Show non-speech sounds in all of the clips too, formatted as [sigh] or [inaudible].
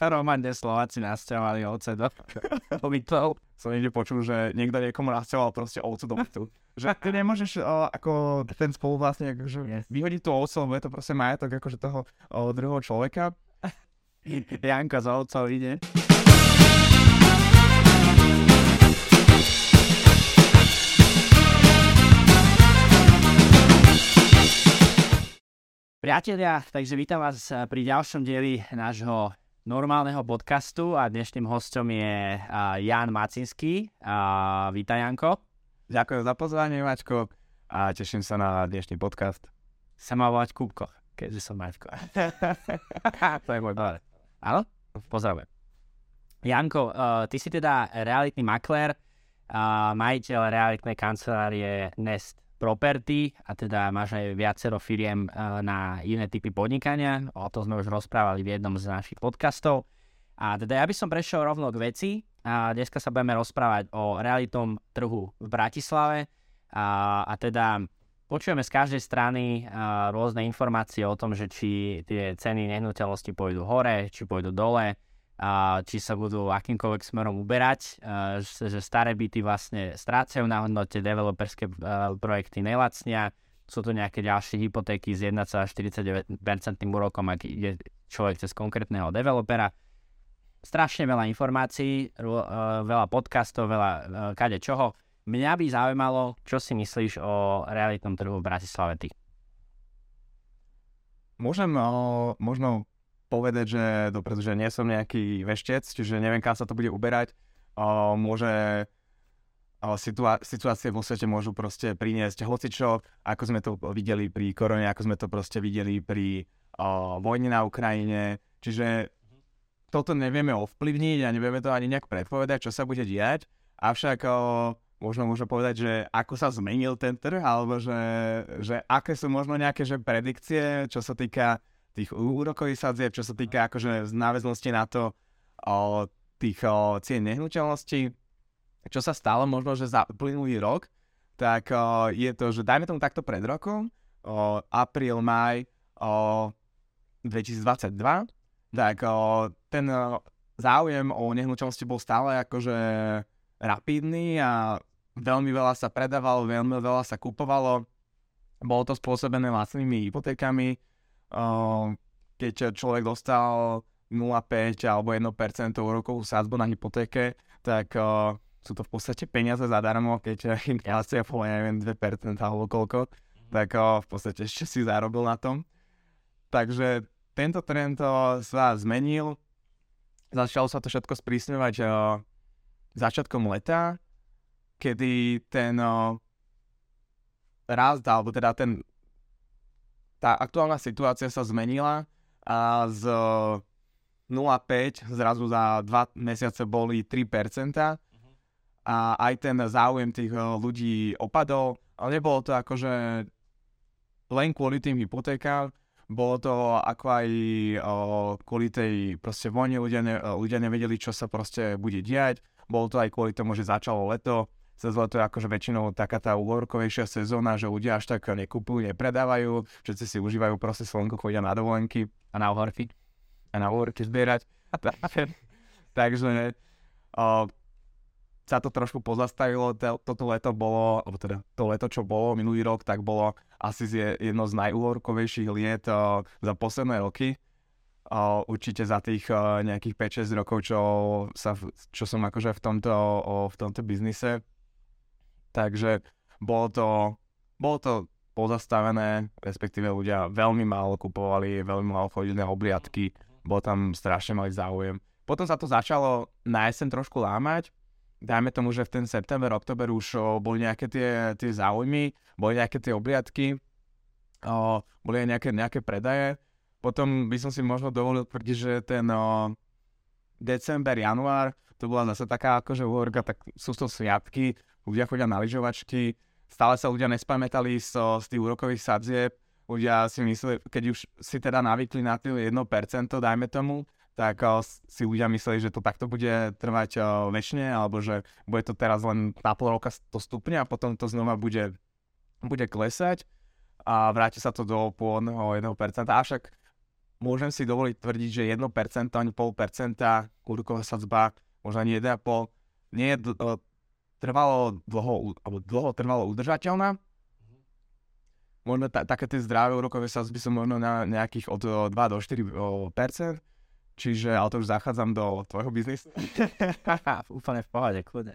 Roman, kde Slováci nasťahovali ovce do [laughs] bytov. Som niekde počul, že niekto niekomu nasťahoval proste ovcu do bytu. Že ty nemôžeš o, ako ten spoluvlastník akože Yes. vyhodiť tú ovcu, lebo je to proste majetok akože toho o, druhého človeka. [laughs] Janko za ovcov ide. Priatelia, takže vítam vás pri ďalšom dieli nášho normálneho podcastu a dnešným hostom je a, Jan Macinský. A, vítaj Janko. Ďakujem za pozvanie, Mačko, a teším sa na dnešný podcast. Sa má volať Kúbko, keďže som Maťko. [laughs] to je môj bar. Áno? Pozdravujem. Janko, uh, ty si teda realitný maklér, uh, majiteľ realitnej kancelárie Nest Property a teda máš aj viacero firiem uh, na iné typy podnikania. O tom sme už rozprávali v jednom z našich podcastov. A teda ja by som prešiel rovno k veci. A dneska sa budeme rozprávať o realitnom trhu v Bratislave. A, a teda počujeme z každej strany a, rôzne informácie o tom, že či tie ceny nehnuteľnosti pôjdu hore, či pôjdu dole, a či sa budú akýmkoľvek smerom uberať, a, že, že staré byty vlastne strácajú na hodnote, developerské a, projekty nelacnia, sú tu nejaké ďalšie hypotéky s 1,49% úrokom, ak ide človek cez konkrétneho developera. Strašne veľa informácií, a, veľa podcastov, veľa kade čoho. Mňa by zaujímalo, čo si myslíš o realitnom trhu v Bratislave ty. Môžem možno povedať, že dopredu, že nie som nejaký veštec, čiže neviem, kam sa to bude uberať. Môže situácie vo svete môžu proste priniesť hocičo, ako sme to videli pri korone, ako sme to proste videli pri vojne na Ukrajine. Čiže toto nevieme ovplyvniť a nevieme to ani nejak predpovedať, čo sa bude diať. Avšak možno môžem povedať, že ako sa zmenil ten trh, alebo že, že aké sú možno nejaké že predikcie, čo sa týka tých úrokových sadzieb, čo sa týka akože z náväznosti na to o, tých o, cien nehnuteľností. Čo sa stalo možno, že za uplynulý rok, tak o, je to, že dajme tomu takto pred rokom, o, apríl, maj o, 2022, tak o, ten o, záujem o nehnuteľnosti bol stále akože rapidný a veľmi veľa sa predávalo, veľmi veľa sa kupovalo. Bolo to spôsobené lacnými hypotékami. O, keď človek dostal 0,5 alebo 1% úrokovú sázbu na hypotéke, tak o, sú to v podstate peniaze zadarmo, keď inflácia bola, neviem, 2% alebo koľko, tak o, v podstate ešte si zarobil na tom. Takže tento trend sa zmenil. Začalo sa to všetko sprísňovať začiatkom leta, kedy ten rast, alebo teda ten tá aktuálna situácia sa zmenila a z o, 0,5 zrazu za 2 mesiace boli 3% a aj ten záujem tých o, ľudí opadol, ale nebolo to akože len kvôli tým hypotékám, bolo to ako aj o, kvôli tej proste vojne, ľudia, ne, ľudia nevedeli, čo sa proste bude diať, bolo to aj kvôli tomu, že začalo leto, cez leto je akože väčšinou taká tá uhorkovejšia sezóna, že ľudia až tak nekupujú, nepredávajú, všetci si užívajú proste slnko, chodia na dovolenky A na uhorky? a na uhorky zbierať. [laughs] Takže o, sa to trošku pozastavilo, to, toto leto bolo, alebo teda to leto, čo bolo minulý rok, tak bolo asi jedno z najúhorkovejších liet o, za posledné roky. O, určite za tých o, nejakých 5-6 rokov, čo, sa, čo som akože v tomto, o, v tomto biznise. Takže bolo to, bolo to pozastavené, respektíve ľudia veľmi málo kupovali, veľmi málo chodili na obliadky, bol tam strašne malý záujem. Potom sa to začalo na jeseň trošku lámať, dajme tomu, že v ten september, oktober už boli nejaké tie, tie záujmy, boli nejaké tie obliadky, o, boli aj nejaké, nejaké predaje. Potom by som si možno dovolil tvrdiť, že ten o, december, január, to bola zase taká akože úhorka, tak sú to sviatky, ľudia chodia na lyžovačky, stále sa ľudia nespamätali z, z tých úrokových sadzieb, ľudia si mysleli, keď už si teda navykli na tie 1%, dajme tomu, tak o, si ľudia mysleli, že to takto bude trvať väčšine, alebo že bude to teraz len na pol roka to stupne a potom to znova bude, bude klesať a vráti sa to do pôvodného 1%. Avšak môžem si dovoliť tvrdiť, že 1%, ani 0,5% úroková sadzba, možno ani 1,5, nie je trvalo dlho, alebo dlho trvalo udržateľná. Možno ta, také tie zdravé úrokové sadzby sú možno na nejakých od 2 do 4 Čiže, ale to už zachádzam do tvojho biznisu. [laughs] Úplne v pohode, kľudne.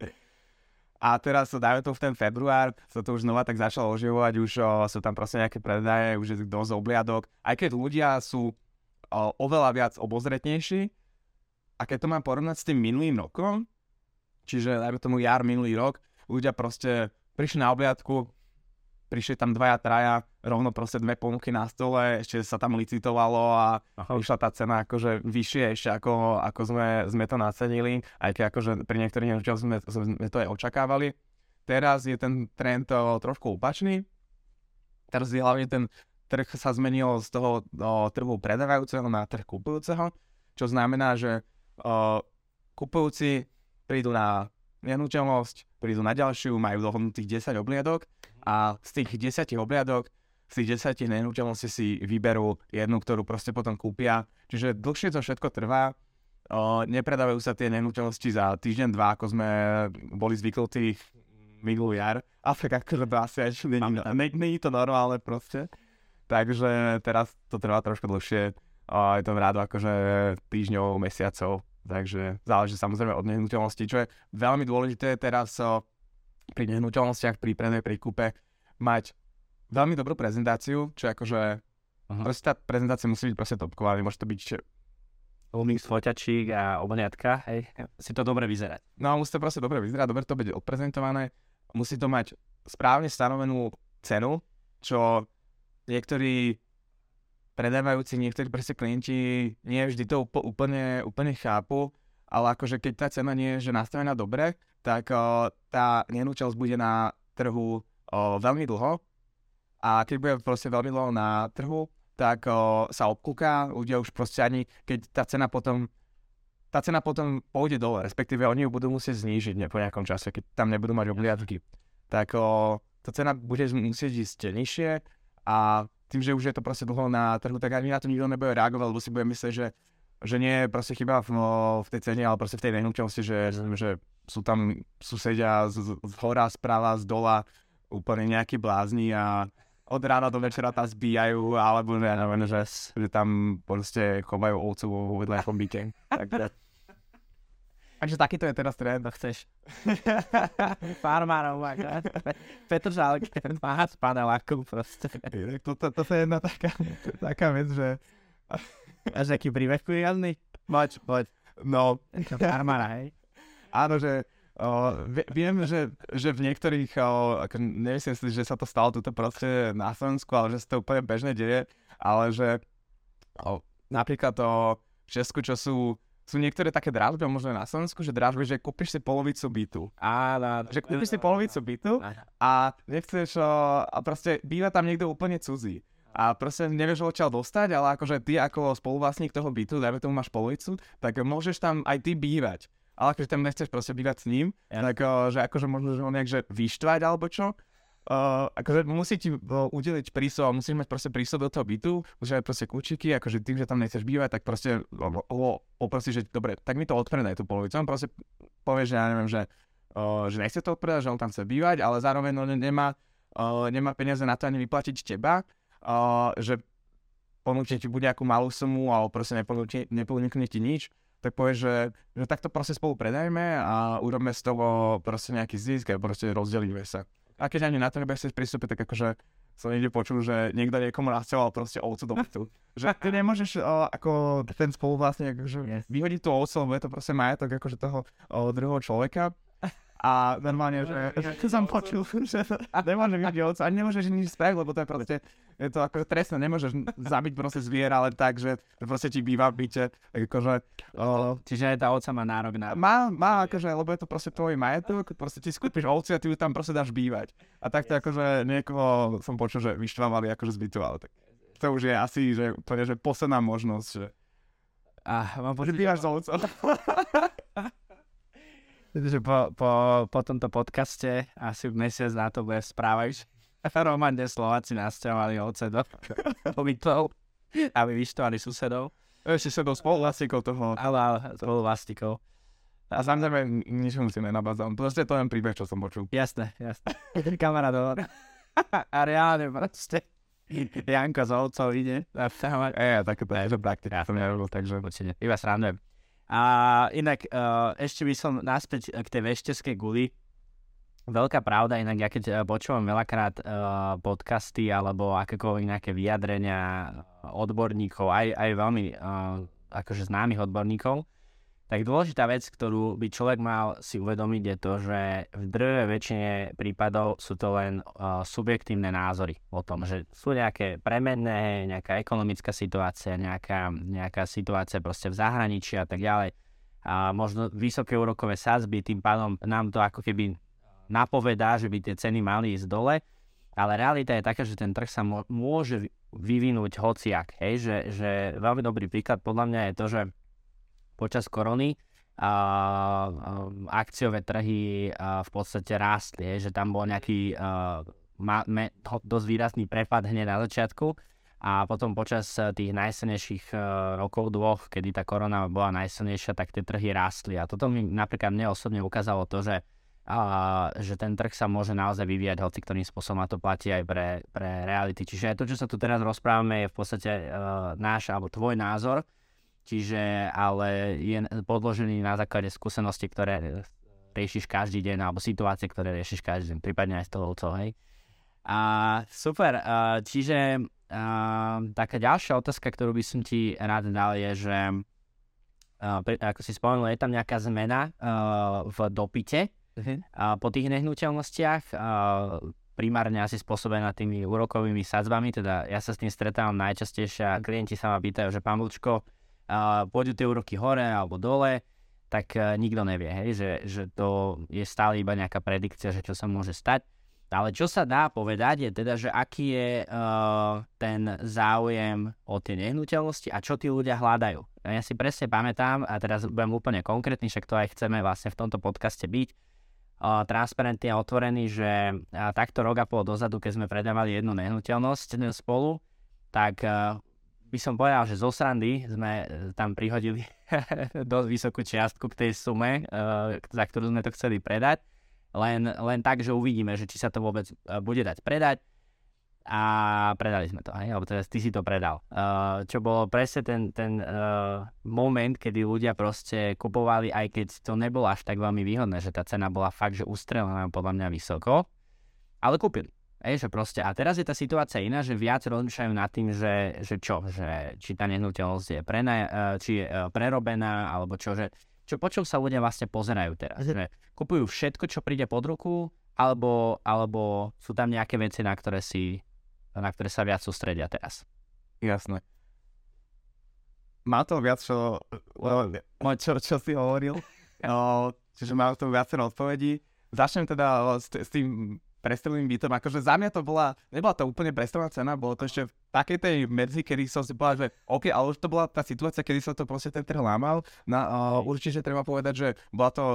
A teraz, dajme to v ten február, sa to už znova tak začalo oživovať, už o, sú tam proste nejaké predaje, už je dosť obliadok. Aj keď ľudia sú o, oveľa viac obozretnejší, a keď to mám porovnať s tým minulým rokom, čiže dajme tomu jar minulý rok, ľudia proste prišli na obliadku, prišli tam dvaja, traja, rovno proste dve ponuky na stole, ešte sa tam licitovalo a Aha. išla tá cena akože vyššie ešte ako, ako sme, sme to nacenili, aj keď akože pri niektorých nehnuteľnostiach sme, sme to aj očakávali. Teraz je ten trend trošku opačný. Teraz je hlavne ten trh sa zmenil z toho o, trhu predávajúceho na trh kupujúceho, čo znamená, že o, kupujúci prídu na nehnuteľnosť, prídu na ďalšiu, majú dohodnutých 10 obliadok a z tých 10 obliadok, z tých 10 nehnuteľností si vyberú jednu, ktorú proste potom kúpia. Čiže dlhšie to všetko trvá. O, nepredávajú sa tie nehnuteľnosti za týždeň, dva, ako sme boli zvyknutí minulý jar. A tak akože to asi až není, není to normálne proste. Takže teraz to trvá trošku dlhšie. O, je to v rádu akože týždňov, mesiacov. Takže záleží samozrejme od nehnuteľnosti. Čo je veľmi dôležité teraz o, pri nehnuteľnostiach, pri predaj, pri kúpe, mať veľmi dobrú prezentáciu, čo akože, uh-huh. proste tá prezentácia musí byť proste topková, môže to byť umýk foťačík a oblniatka, hej, si to dobre vyzerať. No musí to proste dobre vyzerať, dobre to byť odprezentované, musí to mať správne stanovenú cenu, čo niektorí predávajúci, niektorí proste klienti nie vždy to úplne, úplne chápu, ale akože keď tá cena nie je že nastavená dobre, tak o, tá nenúčasť bude na trhu o, veľmi dlho a keď bude proste veľmi dlho na trhu, tak o, sa obkúka, ľudia už proste ani, keď tá cena potom tá cena potom pôjde dole, respektíve oni ju budú musieť znížiť ne, po nejakom čase, keď tam nebudú mať obliadky. Tak o, tá cena bude musieť ísť nižšie a tým, že už je to proste dlho na trhu, tak ani na to nikto nebude reagovať, lebo si bude myslieť, že že nie je proste chyba v, no, v tej cene, ale proste v tej nehnuteľnosti, že, že sú tam susedia z, z hora, z prava, z dola, úplne nejakí blázni a od rána do večera tam zbíjajú, alebo ja neviem, že, že tam proste chovajú ovcu vo vedľajšom byte. [laughs] Takže, takže takýto je teraz trend. To chceš. [laughs] Farmárov, Petržálke, má s panelákom proste. Toto, toto je jedna taká, taká vec, že Máš nejaký príbeh kuriózny? Poď, poď. No. Farmára, hej? Áno, že o, viem, že, že v niektorých, o, ako, nemyslím si, že sa to stalo tuto proste na Slovensku, ale že sa to úplne bežne deje, ale že o, napríklad to v Česku, čo sú sú niektoré také dražby, možno na Slovensku, že dražby, že kúpiš si polovicu bytu. Áno. Že kúpiš si polovicu bytu a nechceš, o, a proste býva tam niekto úplne cudzí a proste nevieš ho odtiaľ dostať, ale akože ty ako spoluvlastník toho bytu, dajme tomu máš polovicu, tak môžeš tam aj ty bývať. Ale akože tam nechceš proste bývať s ním, ja. tak že akože možno, že on nejakže vyštvať alebo čo, Uh, akože musí ti uh, udeliť prísov, musíš mať proste prísov do toho bytu, musíš mať proste kľúčiky, akože tým, že tam nechceš bývať, tak proste ho poprosíš, že dobre, tak mi to odpredaj tú polovicu. On proste povie, že ja neviem, že, uh, že nechce to odpredať, že on tam chce bývať, ale zároveň on nemá, uh, nemá peniaze na to ani vyplatiť teba, uh, že ponúkne ti buď nejakú malú sumu, alebo proste neponúkne, neponúkne ti nič, tak povie, že, že takto proste spolu predajme a urobme z toho proste nejaký zisk a proste rozdelíme sa. A keď ani na to nebudeš pristúpiť, tak akože som niekde počul, že niekto niekomu nasťahoval proste ovcu do bytu. že ty nemôžeš o, ako ten spoluvlastník akože yes. vyhodiť tú ovcu, lebo je to proste majetok akože toho o, druhého človeka a normálne, že, [laughs] že som počul, že nemôže byť ovca, ani [laughs] nemôžeš nič spraviť, lebo to je proste, je to ako trestné, nemôžeš zabiť proste zviera, ale tak, že proste ti býva v byte, akože... O, Čiže aj tá ovca má nárok na... Má, má, akože, lebo je to proste tvoj majetok, proste ti skúpiš ovci a ty ju tam proste dáš bývať. A takto yes. akože niekoho som počul, že vyštvávali akože zbytu, ale tak to už je asi, že to je, že posledná možnosť, že... A mám pocit, že bývaš s ovcom. [laughs] že po, po, po tomto podcaste asi mesiac na to bude správať, že Roman, kde Slováci nasťahovali ovce do bytov. [laughs] aby vyštovali susedov. Ešte sa do spoluvlastníkov toho. Ale, ale spoluvlastníkov. A samozrejme, nič musíme nabázať. Proste to len príbeh, čo som počul. Jasné, jasné. Kamarát [laughs] A reálne proste. Janko z ovcov ide. E, takéto je to praktika. To nerobil, takže... Určite, iba srandujem. A inak, uh, ešte by som naspäť k tej vešteskej guli. Veľká pravda, inak ja keď eh, počúvam veľakrát uh, podcasty alebo akékoľvek nejaké vyjadrenia odborníkov, aj, aj veľmi uh, akože známych odborníkov, tak dôležitá vec, ktorú by človek mal si uvedomiť, je to, že v drve väčšine prípadov sú to len uh, subjektívne názory o tom, že sú nejaké premenné, nejaká ekonomická situácia, nejaká, nejaká situácia proste v zahraničí a tak ďalej. A možno vysoké úrokové sázby, tým pádom nám to ako keby napovedá, že by tie ceny mali ísť dole, ale realita je taká, že ten trh sa môže vyvinúť hociak. Hej? Že, že veľmi dobrý príklad podľa mňa je to, že počas korony a, akciové trhy v podstate rástli, že tam bol nejaký ma, me, dosť výrazný prepad hneď na začiatku a potom počas tých najsilnejších rokov dvoch, kedy tá korona bola najsilnejšia, tak tie trhy rástli a toto mi napríklad mne osobne ukázalo to, že a, že ten trh sa môže naozaj vyvíjať hoci ktorým spôsobom a to platí aj pre, pre reality. Čiže to, čo sa tu teraz rozprávame, je v podstate uh, náš alebo tvoj názor, Čiže ale je podložený na základe skúsenosti, ktoré riešiš každý deň, alebo situácie, ktoré riešiš každý deň, prípadne aj s tou hej. A super, uh, čiže uh, taká ďalšia otázka, ktorú by som ti rád dal je, že uh, ako si spomenul, je tam nejaká zmena uh, v dopite uh-huh. uh, po tých nehnuteľnostiach, uh, primárne asi spôsobená tými úrokovými sadzbami, teda ja sa s tým stretávam najčastejšie a klienti sa ma pýtajú, že pán Vlčko, a pôjdu tie úroky hore alebo dole, tak uh, nikto nevie, hej, že, že to je stále iba nejaká predikcia, že čo sa môže stať. Ale čo sa dá povedať je teda, že aký je uh, ten záujem o tie nehnuteľnosti a čo tí ľudia hľadajú. Ja si presne pamätám, a teraz budem úplne konkrétny, však to aj chceme vlastne v tomto podcaste byť, uh, transparentný a otvorený, že uh, takto rok a pol dozadu, keď sme predávali jednu nehnuteľnosť spolu, tak uh, by som povedal, že zo srandy sme e, tam prihodili [laughs] dosť vysokú čiastku k tej sume, uh, za ktorú sme to chceli predať. Len, len tak, že uvidíme, že či sa to vôbec uh, bude dať predať. A predali sme to, hej? alebo teda ty si to predal. Čo bolo presne ten, ten moment, kedy ľudia proste kupovali, aj keď to nebolo až tak veľmi výhodné, že tá cena bola fakt, že ustrelená podľa mňa vysoko, ale kúpili. Ej, že proste, a teraz je tá situácia iná, že viac rozmýšľajú nad tým, že, že čo, že či tá nehnuteľnosť je, prena, e, či je e, prerobená, alebo čo, že čo, po čom sa ľudia vlastne pozerajú teraz. Že kupujú všetko, čo príde pod ruku, alebo, alebo sú tam nejaké veci, na ktoré, si, na ktoré sa viac sústredia teraz. Jasné. Má to viac, čo, čo, čo si hovoril, [laughs] čiže má to viacero odpovedí. Začnem teda s, s tým prestreleným bytom. Akože za mňa to bola, nebola to úplne prestrelená cena, bolo to ešte v takej tej medzi, kedy som si povedal, že OK, ale už to bola tá situácia, kedy sa to proste ten trh lámal. Na, uh, určite treba povedať, že bola to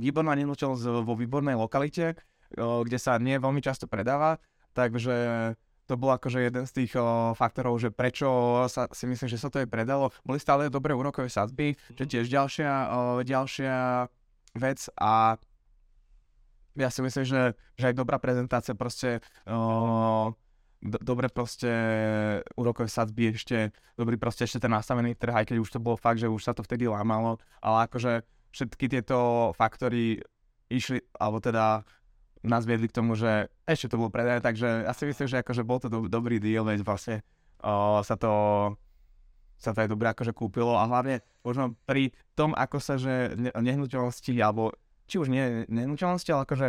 výborná nenúteľnosť vo výbornej lokalite, uh, kde sa nie veľmi často predáva, takže to bol akože jeden z tých uh, faktorov, že prečo sa, si myslím, že sa to aj predalo. Boli stále dobré úrokové sadzby, čo tiež ďalšia, uh, ďalšia vec a ja si myslím, že, že aj dobrá prezentácia proste uh, do, dobre proste úrokové sadzby ešte, dobrý proste ešte ten nastavený trh, aj keď už to bolo fakt, že už sa to vtedy lámalo, ale akože všetky tieto faktory išli, alebo teda nás viedli k tomu, že ešte to bolo predané, takže ja si myslím, že akože bol to do, dobrý deal, veď vlastne uh, sa to sa to aj dobre akože kúpilo a hlavne možno pri tom, ako sa že nehnuteľnosti alebo či už nie nenúteľnosti, ale akože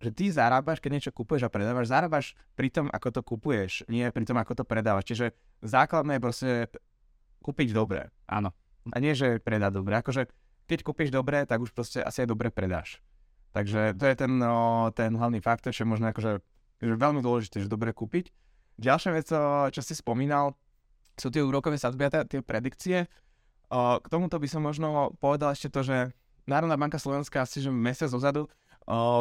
že ty zarábaš, keď niečo kupuješ a predávaš, zarábaš pri tom, ako to kupuješ, nie pri tom, ako to predávaš. Čiže základné je proste kúpiť dobre. Áno. A nie, že predať dobre. Akože keď kúpiš dobre, tak už proste asi aj dobre predáš. Takže to je ten, no, ten hlavný faktor, čo je možno akože že veľmi dôležité, že dobre kúpiť. Ďalšia vec, čo si spomínal, sú tie úrokové sadzby a tie predikcie. K tomuto by som možno povedal ešte to, že Národná banka Slovenska asi že mesiac dozadu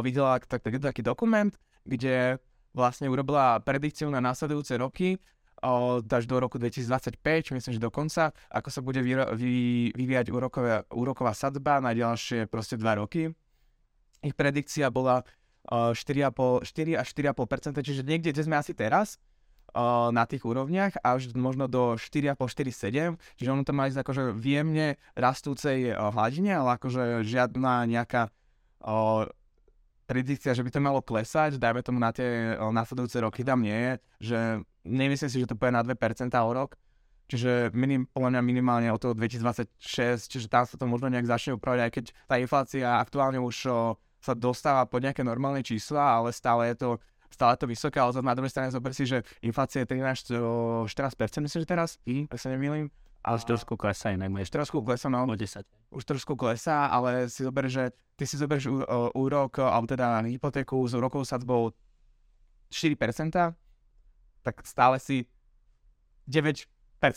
videla tak, tak, taký dokument, kde vlastne urobila predikciu na následujúce roky o, až do roku 2025, čo myslím, že do konca, ako sa bude vyro- vy- vyvíjať úroková, úroková sadzba na ďalšie proste 2 roky. Ich predikcia bola o, 4,5, 4 až 4,5%, čiže niekde, kde sme asi teraz, na tých úrovniach, až možno do 4,5-4,7, čiže ono to má ísť akože v jemne rastúcej hladine, ale akože žiadna nejaká o, predikcia, že by to malo klesať, dajme tomu na tie následujúce roky, tam nie je, že nemyslím si, že to pôjde na 2% o rok, čiže minim, podľa mňa minimálne od toho 2026, čiže tam sa to možno nejak začne upravať, aj keď tá inflácia aktuálne už o, sa dostáva pod nejaké normálne čísla, ale stále je to stále to vysoké, ale na druhej strane zober si, že inflácia je 13-14%, myslím, že teraz, ak sa nemýlim, ale už trošku klesá inak. Už trošku klesá, no. O 10. Už trošku klesá, ale si zober, že ty si zoberieš o- úrok, alebo teda hypotéku s úrokovou sadzbou 4%, tak stále si 9%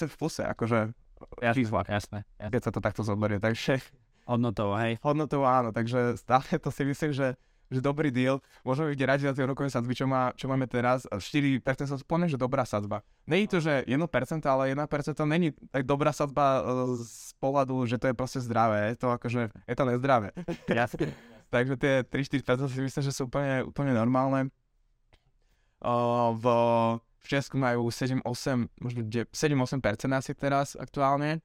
v pluse, akože Jasné, čísla, jasné, jasné. keď sa to takto zoberie. Takže Hodnotovo, hej. hodnotovo áno, takže stále to si myslím, že, že dobrý deal. Môžeme byť radi za tie úrokové sadzby, čo, má, čo máme teraz. 4% som spomínam, že dobrá sadzba. Není to, že 1%, ale 1% není tak dobrá sadzba e, z pohľadu, že to je proste zdravé. Je to akože, je to nezdravé. [laughs] Jasné. Takže tie 3-4% si myslím, že sú úplne, úplne normálne. Uh, v, v Česku majú 7-8, možno 7-8% asi teraz aktuálne,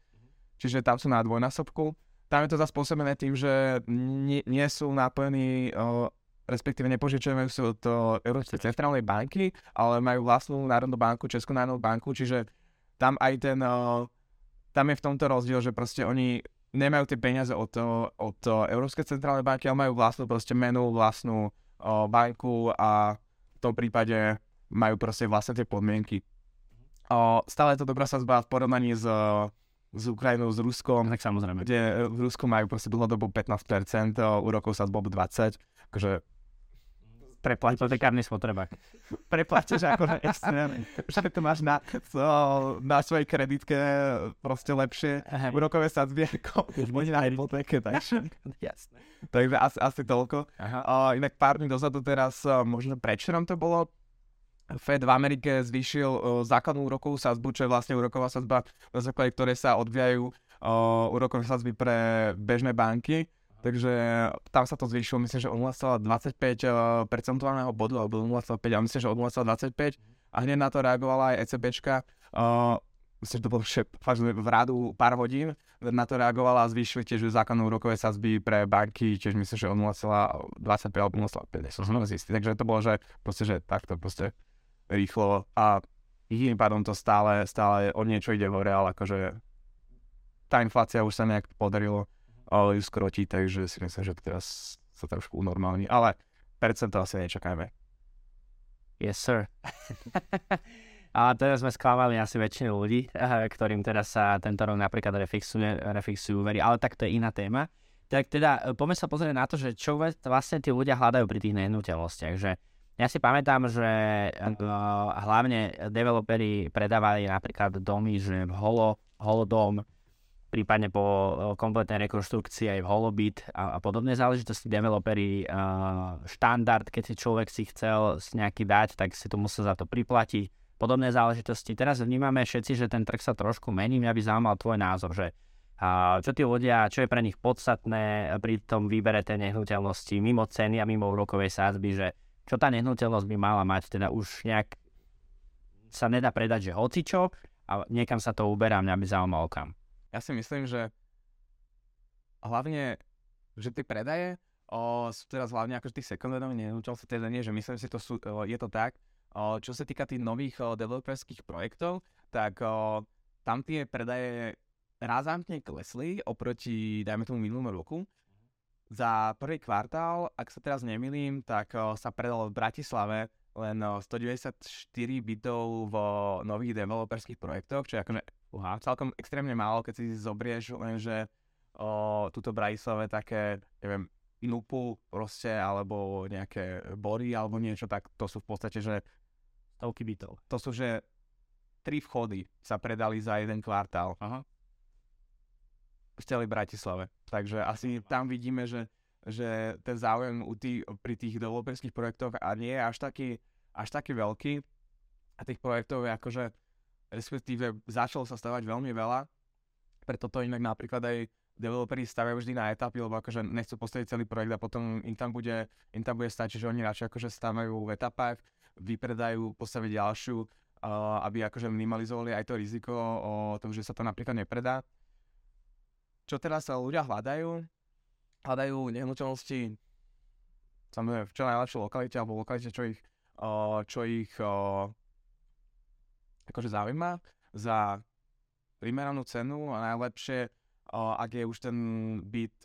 čiže tam sú na dvojnásobku. Tam je to zase spôsobené tým, že nie, nie sú napojení, respektíve nepožičujú sú to Európskej centrálnej banky, ale majú vlastnú národnú banku, Českú národnú banku, čiže tam aj ten, tam je v tomto rozdiel, že proste oni nemajú tie peniaze od, od Európskej centrálnej banky, ale majú vlastnú proste menu, vlastnú banku a v tom prípade majú proste vlastne tie podmienky. Stále je to dobrá sazba v porovnaní s, s Ukrajinou, s Ruskom, Tak samozrejme. kde v Rusku majú proste dlhodobo 15%, o, úrokov sazbou 20%, akože Preplať hypotekárny spotrebák. akože [laughs] jasne, že to máš na, so, na svojej kreditke proste lepšie Hej. úrokové sadzby ako [laughs] oni na hypotéke, takže, [laughs] Jasné. takže asi, asi toľko. Aha. Uh, inak pár dní dozadu teraz, uh, možno predčerom to bolo, Fed v Amerike zvýšil uh, základnú úrokovú sadzbu, čo je vlastne úroková sadzba, na základe ktorej sa odvíjajú uh, úrokové sadzby pre bežné banky. Takže tam sa to zvýšilo, myslím, že o 0,25 uh, percentuálneho bodu, alebo 0,5, ale myslím, že o 0,25 a hneď na to reagovala aj ECBčka. Uh, myslím, že to bolo fakt v rádu pár hodín, na to reagovala a zvýšili tiež základné úrokové sadzby pre banky, tiež myslím, že o 0,25 alebo 0,5, nie som si istý. Takže to bolo, že proste, že takto proste rýchlo a tým pádom to stále, stále o niečo ide hore, ale akože tá inflácia už sa nejak podarilo ale ju skrotiť, takže si myslím, že teraz sa trošku unormálni, ale percento asi nečakajme. Yes, sir. [laughs] A teraz sme sklamali asi väčšinu ľudí, [laughs] ktorým teraz sa tento rok napríklad refixuje, refixujú úvery, ale tak to je iná téma. Tak teda poďme sa pozrieť na to, že čo vlastne tí ľudia hľadajú pri tých nehnuteľnostiach. Že ja si pamätám, že eh, hlavne developeri predávali napríklad domy, že v holo, holodom, prípadne po eh, kompletnej rekonštrukcii aj v holobyt a, a podobné záležitosti. Developeri uh, štandard, keď si človek si chcel si nejaký dať, tak si to musel za to priplatiť. Podobné záležitosti. Teraz vnímame všetci, že ten trh sa trošku mení. Mňa by zaujímal tvoj názor, že uh, čo tí ľudia, čo je pre nich podstatné pri tom výbere tej nehnuteľnosti mimo ceny a mimo úrokovej sádzby, že čo tá nehnuteľnosť by mala mať, teda už nejak sa nedá predať, že hocičo a niekam sa to uberá, mňa by zaujímalo kam. Ja si myslím, že hlavne, že tie predaje o, sú teraz hlavne akože tých sekundárnych nehnuteľností, teda nie, že myslím si, to sú, o, je to tak. O, čo sa týka tých nových o, developerských projektov, tak o, tam tie predaje razantne klesli oproti, dajme tomu, minulému roku. Za prvý kvartál, ak sa teraz nemýlim, tak o, sa predalo v Bratislave len o, 194 bytov vo nových developerských projektoch, čo je akože Uha, celkom extrémne málo, keď si zobrieš lenže o, túto Bratislave také, neviem, Inupu proste, alebo nejaké Bory, alebo niečo, tak to sú v podstate, že Stovky bytov. to sú, že tri vchody sa predali za jeden kvartál Aha. v celej Bratislave. Takže asi tam vidíme, že, že ten záujem u tý, pri tých developerských projektoch a nie je až taký, až taký veľký. A tých projektov je akože respektíve začalo sa stavať veľmi veľa, preto to inak napríklad aj developeri stavajú vždy na etapy, lebo akože nechcú postaviť celý projekt a potom im tam bude, im tam bude stačiť, že oni radšej akože stavajú v etapách, vypredajú, postaviť ďalšiu, aby akože minimalizovali aj to riziko o tom, že sa to napríklad nepredá. Čo teraz sa ľudia hľadajú? Hľadajú nehnuteľnosti samozrejme v čo najlepšej lokalite alebo lokalite, čo ich, uh, čo ich uh, akože zaujíma za primeranú cenu a najlepšie ak je už ten byt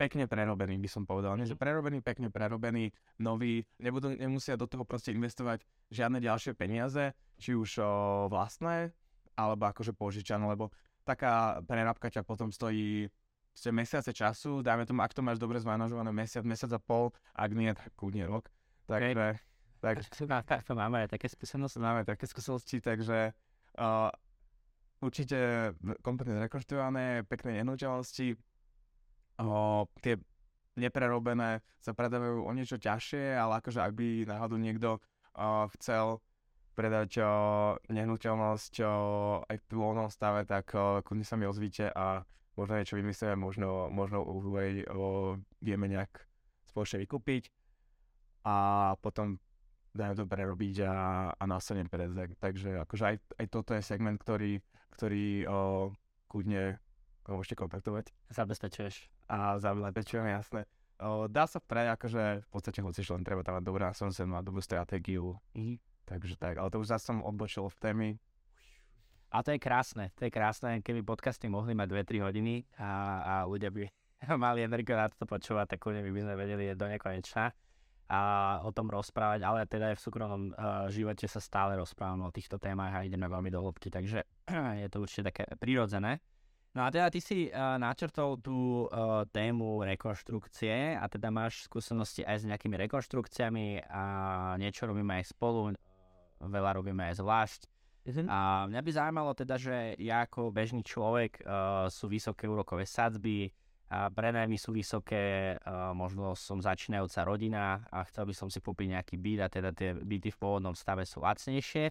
pekne prerobený, by som povedal. Nie, že mhm. prerobený, pekne prerobený, nový, nebudú, nemusia do toho proste investovať žiadne ďalšie peniaze, či už o, vlastné, alebo akože požičané, lebo taká prerábka ťa potom stojí ste mesiace času, dajme tomu, ak to máš dobre zmanažované, mesiac, mesiac a pol, ak nie, tak kľudne rok. Takže, tak, tak, to máme aj také skúsenosti. Máme také skúsenosti, takže uh, určite kompletne rekonštruované, pekné nehnuteľnosti. tie neprerobené sa predávajú o niečo ťažšie, ale akože ak by náhodou niekto o, chcel predať o, nehnuteľnosť o, aj v pôvodnom stave, tak o, kľudne sa mi ozvíte a možno niečo vymyslíme, možno, možno aj vieme nejak spoločne vykúpiť a potom dáme to prerobiť a, a následne predať. Takže akože aj, aj toto je segment, ktorý, ktorý o, kľudne ho môžete kontaktovať. Zabezpečuješ. A zabezpečujem, jasné. O, dá sa vpred, akože v podstate hoci len treba tam mať dobrú nasadenú a dobrú stratégiu. Mm-hmm. Takže tak, ale to už zase som odbočil v témy. A to je krásne, to je krásne, keby podcasty mohli mať 2-3 hodiny a, a ľudia by [laughs] mali energiu na to počúvať, tak kľudne by sme vedeli do nekonečna a o tom rozprávať, ale teda aj v súkromnom uh, živote sa stále rozprávame o týchto témach a ideme veľmi do hĺbky, takže [clears throat] je to určite také prirodzené. No a teda ty si uh, načrtol tú uh, tému rekonštrukcie a teda máš skúsenosti aj s nejakými rekonštrukciami a niečo robíme aj spolu, veľa robíme aj zvlášť. Mm-hmm. A mňa by zaujímalo teda, že ja ako bežný človek uh, sú vysoké úrokové sadzby, a prenajmy sú vysoké, možno som začínajúca rodina a chcel by som si kúpiť nejaký byt a teda tie byty v pôvodnom stave sú lacnejšie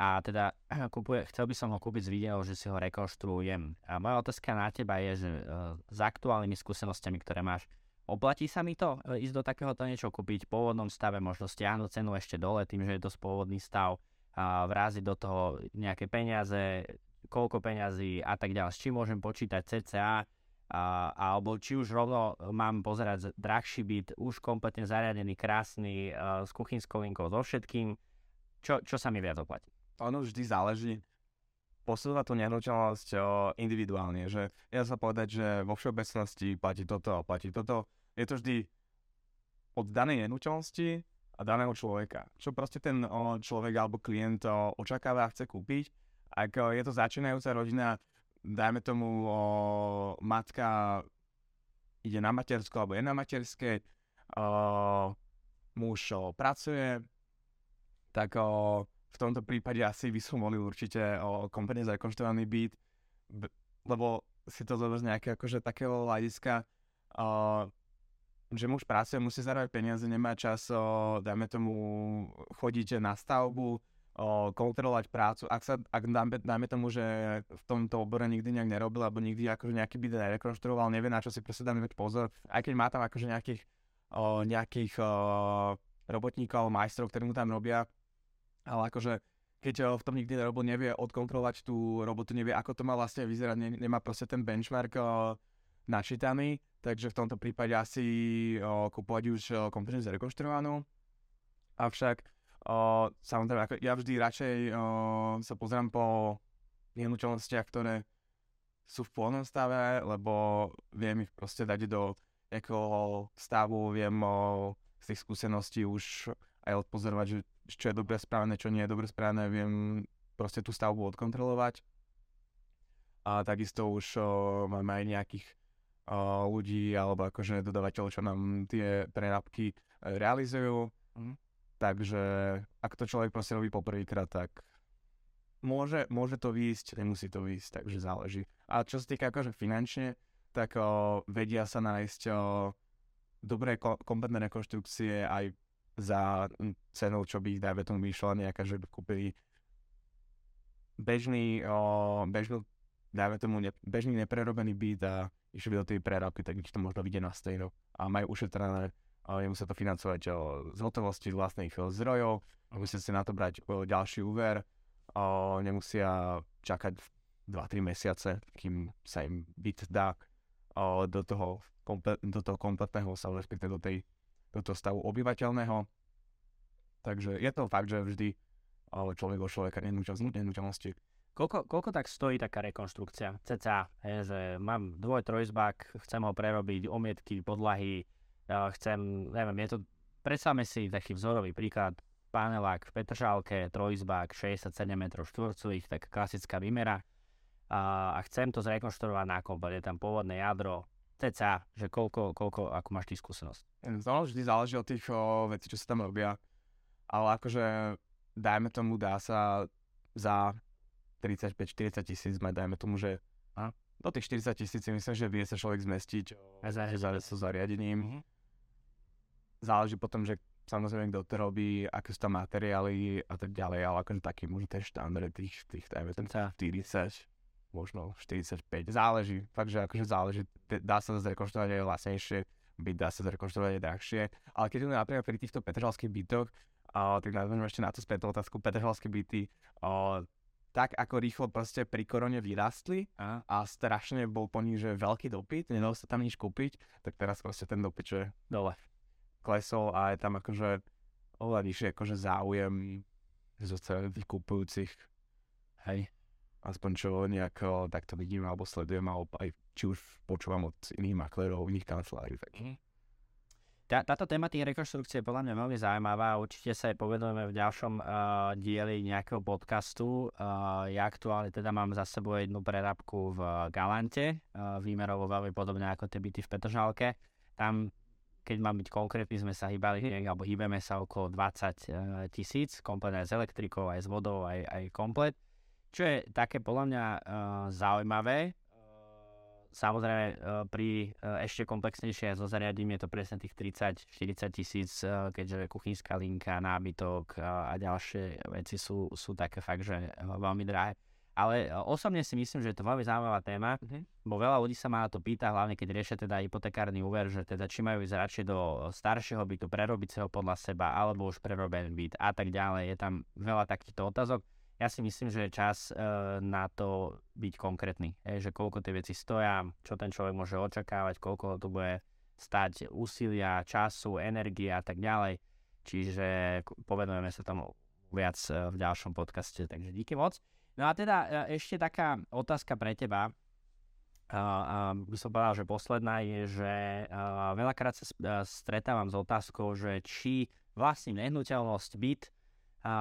a teda [clears throat] kúpuje, chcel by som ho kúpiť z videa, že si ho rekonštruujem. A moja otázka na teba je, že uh, s aktuálnymi skúsenostiami, ktoré máš, oplatí sa mi to uh, ísť do takéhoto niečo kúpiť v pôvodnom stave, možno stiahnuť cenu ešte dole tým, že je to pôvodný stav a vráziť do toho nejaké peniaze, koľko peňazí a tak ďalej. S čím môžem počítať cca, a, alebo či už rovno mám pozerať drahší byt, už kompletne zariadený, krásny, uh, s kuchynskou linkou, so všetkým, čo, čo sa mi viac oplatí? Ono vždy záleží. Posúva tú nehnuteľnosť individuálne, že ja sa povedať, že vo všeobecnosti platí toto a platí toto. Je to vždy od danej nehnuteľnosti a daného človeka. Čo proste ten človek alebo klient očakáva a chce kúpiť. Ak je to začínajúca rodina, dajme tomu, o, matka ide na matersko alebo je na materské, o, muž o, pracuje, tak o, v tomto prípade asi by som volil určite o kompletne zrekonštruovaný byt, lebo si to zober z nejakého akože takého hľadiska, že muž pracuje, musí zarábať peniaze, nemá čas, o, dajme tomu, chodiť na stavbu, o, kontrolovať prácu. Ak sa, ak dáme, dáme tomu, že v tomto obore nikdy nejak nerobil, alebo nikdy akože nejaký byt nerekonštruoval, nevie na čo si presne dáme pozor, aj keď má tam akože nejakých, o, nejakých o, robotníkov, majstrov, ktorí mu tam robia, ale akože keď v tom nikdy nerobil, nevie odkontrolovať tú robotu, nevie, ako to má vlastne vyzerať, ne, nemá proste ten benchmark o, načítaný, takže v tomto prípade asi o, kúpovať už kompletne zrekonštruovanú. Avšak O, samozrejme, ako ja vždy radšej o, sa pozriem po nehnuteľnostiach, ktoré sú v pôvodnom stave, lebo viem ich proste dať do nejakého stavu, viem o, z tých skúseností už aj odpozorovať, že čo je dobre správne, čo nie je dobre správne, viem proste tú stavbu odkontrolovať. A takisto už o, máme aj nejakých o, ľudí alebo akože dodavateľov, čo nám tie prerábky e, realizujú. Mm. Takže ak to človek proste robí poprvýkrát, tak môže, môže to výjsť, nemusí to výjsť, takže záleží. A čo sa týka akože finančne, tak o, vedia sa nájsť o, dobré ko- kompletné rekonštrukcie aj za cenu, čo by, dajme tomu, vyšla nejaká, že by kúpili bežný, o, bežný, dajme tomu, ne, bežný neprerobený byt a išli do tej prerábky, tak to možno vidieť na stejno. A majú ušetrené, a nemusia to financovať o, z hotovosti z vlastných zdrojov, musia si na to brať ďalší úver, o, nemusia čakať 2-3 mesiace, kým sa im byt dá o, do, toho, komple, do toho kompletného stavu, respektíve do, tej, do toho stavu obyvateľného. Takže je to fakt, že vždy človek od človeka nenúteľnosti. Koľko, koľko tak stojí taká rekonštrukcia? CCA, je, že mám dvoj, trojzbak, chcem ho prerobiť, omietky, podlahy, chcem, neviem, je to, predstavme si taký vzorový príklad, panelák v Petržálke, trojizbák, 67 m štvorcových, tak klasická výmera a, a chcem to zrekonštruovať na komplet, je tam pôvodné jadro, cca, že koľko, koľko, ako máš ty skúsenosť? To vždy záleží od tých vecí, čo sa tam robia, ale akože dajme tomu, dá sa za 35-40 tisíc, dajme tomu, že a? do tých 40 tisíc myslím, že vie sa človek zmestiť za, so zariadením. Mm-hmm. Záleží potom, že samozrejme, kto to robí, aké sú tam materiály a tak ďalej, ale akože taký možno ten štandard tých, tých dajme tomu 40, možno 45, záleží, fakt, že akože záleží, dá sa to zrekonštruovať aj vlastnejšie, byť dá sa zrekonštruovať aj drahšie, ale keď je napríklad pri týchto petržalských bytoch, uh, tak nazvem ešte na to späť otázku, petržalské byty, uh, tak ako rýchlo proste pri korone vyrastli a, a strašne bol po nich, že veľký dopyt, nedalo sa tam nič kúpiť, tak teraz proste ten dopyt, že dole klesol a je tam akože oveľa nižšie akože záujem zo tých kúpujúcich. Hej aspoň čo nejak takto vidím alebo sledujem, alebo aj či už počúvam od iných maklerov, iných kancelárií. Mm. Tá, táto téma tých rekonštrukcie je podľa mňa veľmi zaujímavá. Určite sa aj povedujeme v ďalšom uh, dieli nejakého podcastu. Uh, ja aktuálne teda mám za sebou jednu prerábku v Galante, uh, výmerovo veľmi podobne ako tie byty v Petržalke. Tam, keď mám byť konkrétny, sme sa hýbali, alebo hýbeme sa okolo 20 tisíc, komplet aj s elektrikou, aj s vodou, aj, aj komplet. Čo je také podľa mňa uh, zaujímavé, samozrejme uh, pri uh, ešte komplexnejšie so je to presne tých 30-40 tisíc, uh, keďže kuchynská linka, nábytok a ďalšie veci sú, sú také fakt, že veľmi drahé. Ale osobne si myslím, že je to veľmi zaujímavá téma, mm-hmm. bo veľa ľudí sa ma na to pýta, hlavne keď riešia teda hypotekárny úver, že teda či majú ísť radšej do staršieho bytu, prerobiť si ho podľa seba, alebo už prerobený byt a tak ďalej. Je tam veľa takýchto otázok ja si myslím, že je čas uh, na to byť konkrétny. Je, že koľko tie veci stoja, čo ten človek môže očakávať, koľko to bude stať úsilia, času, energie a tak ďalej. Čiže povedujeme sa tomu viac uh, v ďalšom podcaste, takže díky moc. No a teda uh, ešte taká otázka pre teba. Uh, uh, by som povedal, že posledná je, že veľakrát sa stretávam s otázkou, že či vlastním nehnuteľnosť, byt, a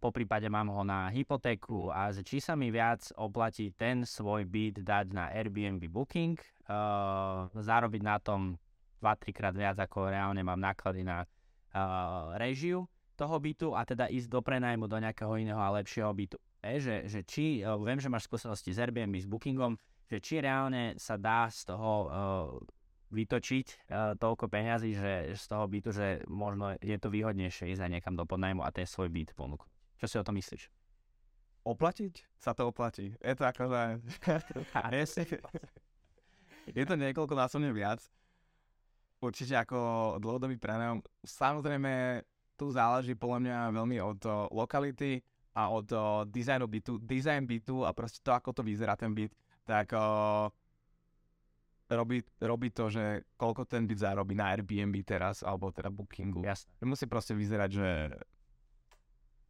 po prípade mám ho na hypotéku a či sa mi viac oplatí ten svoj byt dať na Airbnb booking, uh, zarobiť na tom 2-3 krát viac ako reálne mám náklady na uh, režiu toho bytu a teda ísť do prenajmu do nejakého iného a lepšieho bytu. E, že, že či, uh, viem, že máš skúsenosti s Airbnb, s bookingom, že či reálne sa dá z toho uh, vytočiť uh, toľko peňazí, že z toho bytu, že možno je to výhodnejšie ísť aj niekam do podnajmu a ten svoj byt ponúknuť. Čo si o tom myslíš? Oplatiť? Sa to oplatí. Je to ako, že... [laughs] je to niekoľko násobne viac. Určite ako dlhodobý prenajom. Samozrejme, tu záleží podľa mňa veľmi od lokality a od dizajnu bytu. Dizajn bytu a proste to, ako to vyzerá ten byt. Tak uh, robí, robí to, že koľko ten byt zarobí na Airbnb teraz, alebo teda Bookingu. Jasne. Musí proste vyzerať, že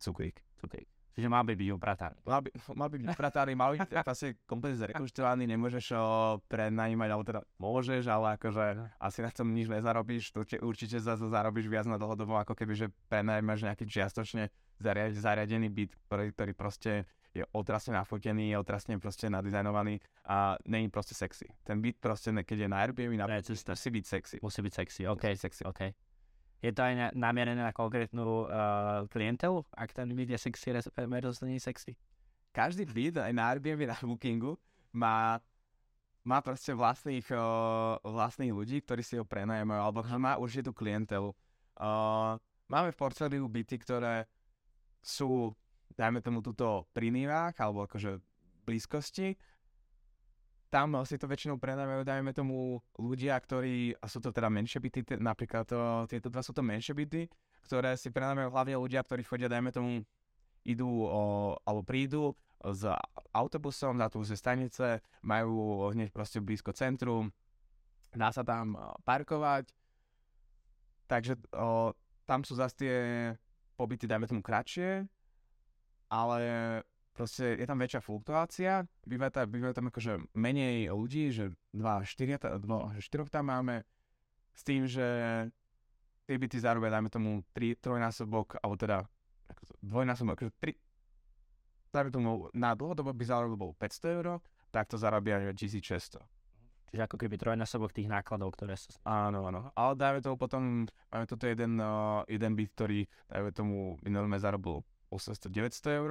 cukrík. Cukrík. Čiže mal by byť uprataný. Mal by, [laughs] mal by byť uprataný, mal by byť [laughs] vlastne kompletne zrekonštruovaný, nemôžeš ho prenajímať, alebo teda môžeš, ale akože asi na tom nič nezarobíš, to určite za to zarobíš viac na dlhodobo, ako keby, že prenajímaš nejaký čiastočne zariadený byt, ktorý, ktorý proste je otrasne nafotený, je otrasne proste nadizajnovaný a není proste sexy. Ten byt proste, keď je na Airbnb, na ne, musí byť sexy. Musí byť sexy, OK. Sexy. okay. Je to aj na, namierené na konkrétnu uh, klientelu, ak ten byt je sexy, versus nie sexy? Každý byt aj na Airbnb, na Bookingu má má proste vlastných, uh, vlastných ľudí, ktorí si ho prenajímajú, alebo má už je tú klientelu. Uh, máme v portfóliu byty, ktoré sú dajme tomu tuto pri Nivách, alebo akože blízkosti, tam si to väčšinou prenajmajú, dajme tomu, ľudia, ktorí, a sú to teda menšie byty, t- napríklad to, tieto dva sú to menšie byty, ktoré si prenajmajú hlavne ľudia, ktorí chodia, dajme tomu, idú o, alebo prídu s autobusom na tú stanice, majú hneď proste blízko centrum, dá sa tam parkovať, takže o, tam sú zase tie pobyty, dajme tomu, kratšie, ale proste je tam väčšia fluktuácia, býva tam, býva tam akože menej ľudí, že 2 4, 2 4 tam máme, s tým, že tie byty zarobia, dajme tomu 3, trojnásobok, alebo teda dvojnásobok, akože 3, dajme tomu na dlhodobo by zarobil bol 500 eur, tak to zarobia 1600. Čiže ako keby trojnásobok tých nákladov, ktoré sú... Áno, áno. Ale dajme tomu potom, máme toto jeden, uh, jeden byt, ktorý, dajme tomu, minulé zarobil 800-900 eur,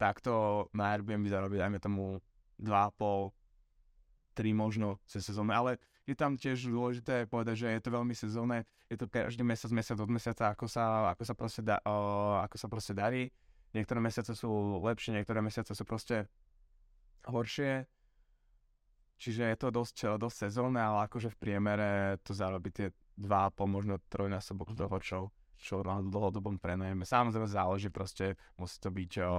takto na Airbnb zarobí, dajme tomu 2,5, 3 možno cez sezónu, ale je tam tiež dôležité povedať, že je to veľmi sezónne, je to každý mesiac, mesiac od mesiaca, ako sa, ako sa, proste, da, o, ako sa proste darí. Niektoré mesiace sú lepšie, niektoré mesiace sú proste horšie. Čiže je to dosť, dosť sezónne, ale akože v priemere to zarobí tie 2,5, možno trojnásobok toho, čo, čo na dlhodobom prenajme. Samozrejme záleží proste, musí to byť o,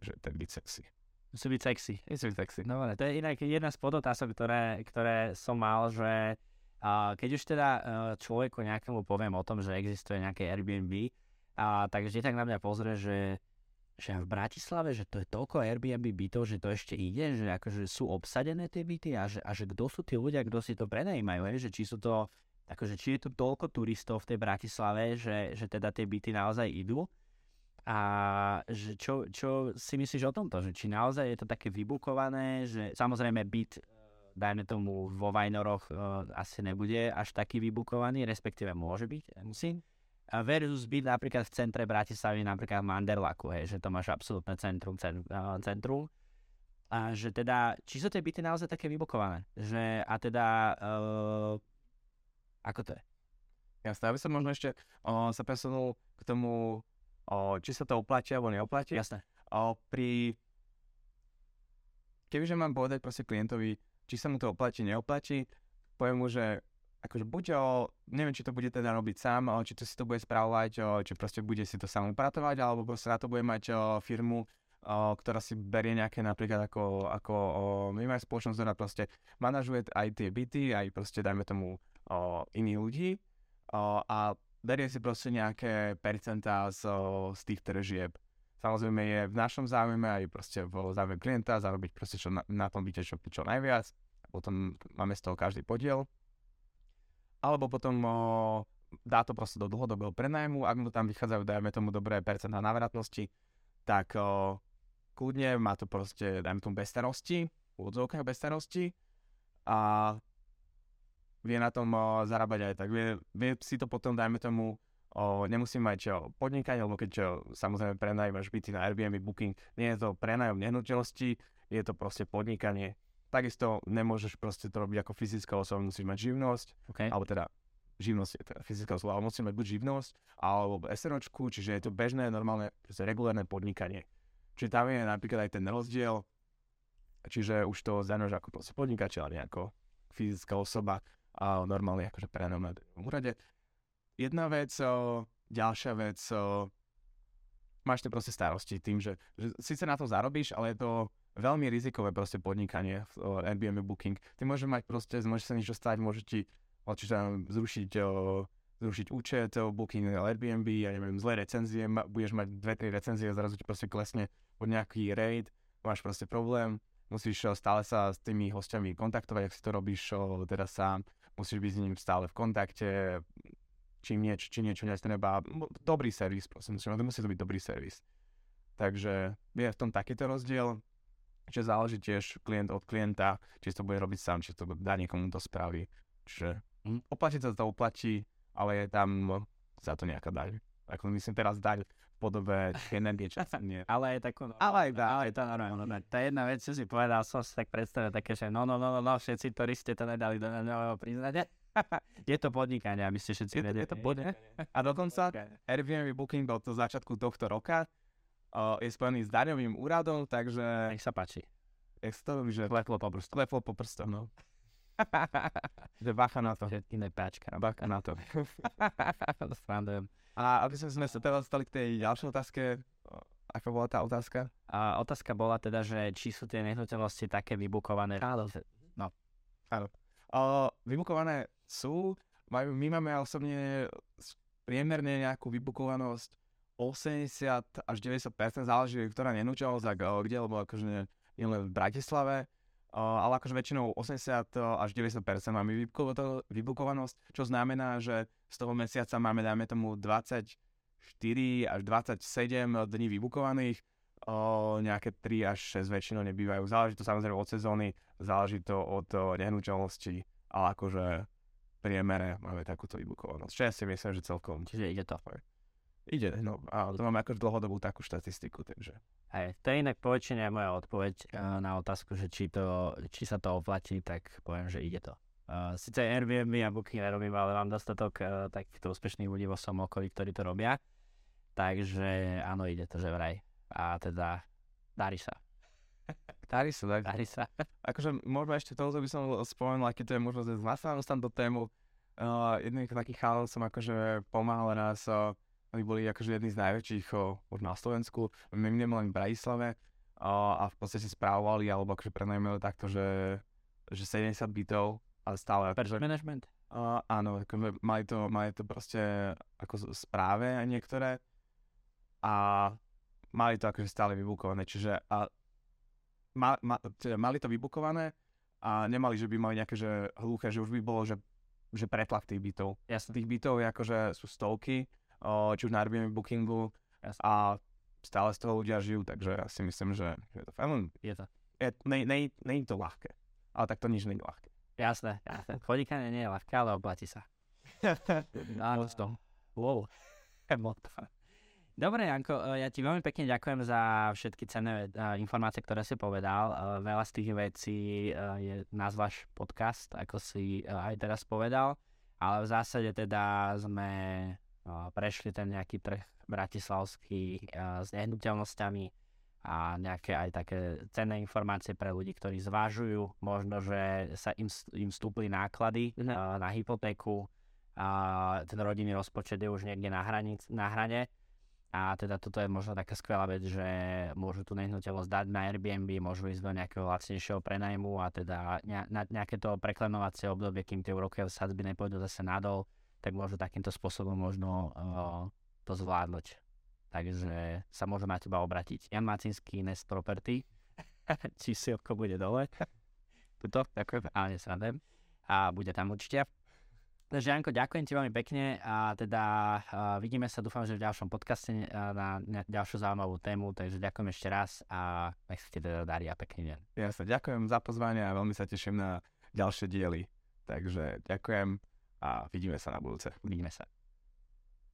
že ten byť sexy. Musí byť sexy. Musí byť sexy. No ale to je inak jedna z podotázok, ktoré, ktoré som mal, že uh, keď už teda uh, človeku nejakému poviem o tom, že existuje nejaké Airbnb, uh, tak vždy tak na mňa pozrie, že že v Bratislave, že to je toľko Airbnb bytov, že to ešte ide, že akože sú obsadené tie byty a že, a že kto sú tí ľudia, kto si to prenajímajú, že či sú to, akože či je tu toľko turistov v tej Bratislave, že, že teda tie byty naozaj idú a že čo, čo si myslíš o tomto? Že či naozaj je to také vybukované, že samozrejme byt, e, dajme tomu vo Vajnoroch uh, asi nebude až taký vybukovaný, respektíve môže byť, musím. A versus byt napríklad v centre Bratislavy, napríklad v Manderlaku, hej, že to máš absolútne centrum, centrum. A že teda, či sú tie byty naozaj také vybukované? Že, a teda, uh, ako to je? Jasné, aby som možno ešte uh, sa presunul k tomu o, či sa to oplatí alebo neoplatí. Jasné. O, pri... Kebyže mám povedať proste klientovi, či sa mu to oplatí, neoplatí, poviem mu, že akože buď o, neviem, či to bude teda robiť sám, o, či to si to bude správovať, o, či proste bude si to sám upratovať, alebo proste na to bude mať o, firmu, o, ktorá si berie nejaké napríklad ako, ako o, my máme spoločnosť, ktorá proste manažuje aj tie byty, aj proste dajme tomu iných ľudí o, a berie si proste nejaké percentá z, z tých tržieb. Samozrejme je v našom záujme aj proste v záujme klienta zarobiť proste čo na, na tom byte čo, čo najviac. Potom máme z toho každý podiel. Alebo potom o, dá to proste do dlhodobého prenajmu, ak mu tam vychádzajú, dajme tomu dobré percentá návratnosti, tak o, kľudne má to proste, dajme tomu bez starosti, úvodzovkách bez starosti a vie na tom o, zarábať aj tak. Vie, vie si to potom, dajme tomu, o, nemusí mať čo podnikať, alebo keď čo, samozrejme prenajímaš byty na Airbnb Booking, nie je to prenajom nehnuteľnosti, je to proste podnikanie. Takisto nemôžeš proste to robiť ako fyzická osoba, musíš mať živnosť, okay. alebo teda živnosť je teda fyzická osoba, ale musí mať buď živnosť, alebo SROčku, čiže je to bežné, normálne, regulárne podnikanie. Čiže tam je napríklad aj ten rozdiel, čiže už to zanož ako proste podnikateľ, nejako fyzická osoba, a normálne akože prenom na úrade. Jedna vec, o, ďalšia vec, o, máš to proste starosti tým, že, že síce na to zarobíš, ale je to veľmi rizikové proste podnikanie v Airbnb Booking. Ty môžeš mať proste, môže sa niečo stať, môže ti čiže zrušiť, o, zrušiť účet, o, Booking Airbnb, ja neviem, zlé recenzie, budeš mať dve, tri recenzie zrazu ti proste klesne pod nejaký raid, máš proste problém, musíš stále sa s tými hostiami kontaktovať, ak si to robíš o, teda sám, musíš byť s ním stále v kontakte, či niečo, či niečo netreba. Dobrý servis, prosím, musí to byť dobrý servis. Takže je v tom takýto rozdiel, že záleží tiež klient od klienta, či to bude robiť sám, či to dá niekomu to spraví. Čiže hm, oplatí sa to uplatí, ale je tam za to nejaká daň. Ako myslím teraz daň podobe [laughs] energie, čo nie. ale je takú... No, ale aj dá. Ale je to normálne. No, tá jedna vec, čo si povedal, som si tak predstavil také, že no, no, no, no, no všetci ste to nedali do nového priznania. [laughs] je to podnikanie, aby ste všetci vedeli. Je to podnikanie. A dokonca Airbnb Booking bol to začiatku tohto roka uh, je spojený s daňovým úradom, takže... Nech sa páči. Jak to že... Kleplo po prstu. Kleplo po prstom, no. Že bacha na to. Všetky nepáčka. Bacha na to. [laughs] A aby sme sa teraz stali k tej ďalšej otázke, ako bola tá otázka? A otázka bola teda, že či sú tie nehnuteľnosti také vybukované. Áno. No. Áno. Vybukované sú, majú, my máme osobne priemerne nejakú vybukovanosť 80 až 90%, záleží, ktorá nenúteľnosť, tak kde, lebo akože nie, len v Bratislave, ale akože väčšinou 80 až 90% máme vybukovanosť, čo znamená, že z toho mesiaca máme, dajme tomu, 20 4 až 27 dní vybukovaných, o, nejaké 3 až 6 väčšinou nebývajú. Záleží to samozrejme od sezóny, záleží to od nehnuteľnosti, ale akože priemere máme takúto vybukovanosť. Čo ja si myslím, že celkom... Čiže ide to. Ide, no a to máme akože dlhodobú takú štatistiku, takže... Hej, to je inak poväčšine moja odpoveď uh, na otázku, že či, to, či sa to oplatí, tak poviem, že ide to. Uh, Sice Airbnb a Booking nerobím, ale mám dostatok uh, takýchto úspešných ľudí vo svojom okolí, ktorí to robia. Takže áno, ide to, že vraj. A teda darí sa. [laughs] Darí sa, tak. Darí sa. [laughs] akože možno ešte tohoto by som spomenul, aký to je možno zase tam do tému. Uh, jedný taký chalán som akože pomáhal raz, uh, oni boli akože jedni z najväčších už na Slovensku, mimo len v Bratislave uh, a v podstate správovali alebo akože prenajmeli takto, že, že 70 bytov ale stále... Person management? Uh, áno, ako mali, to, mali to proste ako správe niektoré a mali to akože stále vybukované, čiže a, ma, ma, teda mali to vybukované a nemali, že by mali nejaké že hluché, že už by bolo, že, že pretlak tých bytov. Jasne. Tých bytov je akože sú stovky, či už na Airbnb bookingu a stále z toho ľudia žijú, takže ja si myslím, že je to fajn. Je to. Je, ne, ne, ne, je to ľahké, ale tak to nič nie je ľahké. Jasné, jasné. Podnikanie nie je ľahké, ale oplatí sa. [laughs] Áno, to. [laughs] Wow. Dobre, Janko, e, ja ti veľmi pekne ďakujem za všetky cenné uh, informácie, ktoré si povedal. Uh, veľa z tých vecí je nazvaš podcast, ako si aj teraz povedal, ale v zásade teda sme prešli ten nejaký trh bratislavský s nehnuteľnosťami, a nejaké aj také cenné informácie pre ľudí, ktorí zvážujú možno, že sa im, im stúpli náklady uh, na hypotéku a ten rodinný rozpočet je už niekde na, hranic, na hrane. A teda toto je možno taká skvelá vec, že môžu tú nehnuteľnosť dať na Airbnb, môžu ísť do nejakého lacnejšieho prenajmu a teda na nejaké to preklenovacie obdobie, kým tie úrokové sadzby nepôjdu zase nadol, tak môžu takýmto spôsobom možno uh, to zvládnuť takže sa môžem na teba obratiť. Jan Macinský, Nest Property, [laughs] či si oko bude dole. Tuto, ďakujem, ale nesradem. A bude tam určite. Takže Janko, ďakujem ti veľmi pekne a teda uh, vidíme sa, dúfam, že v ďalšom podcaste uh, na, na ďalšiu zaujímavú tému, takže ďakujem ešte raz a nech sa ti teda darí a pekný deň. Ja sa ďakujem za pozvanie a veľmi sa teším na ďalšie diely. Takže ďakujem a vidíme sa na budúce. Vidíme sa.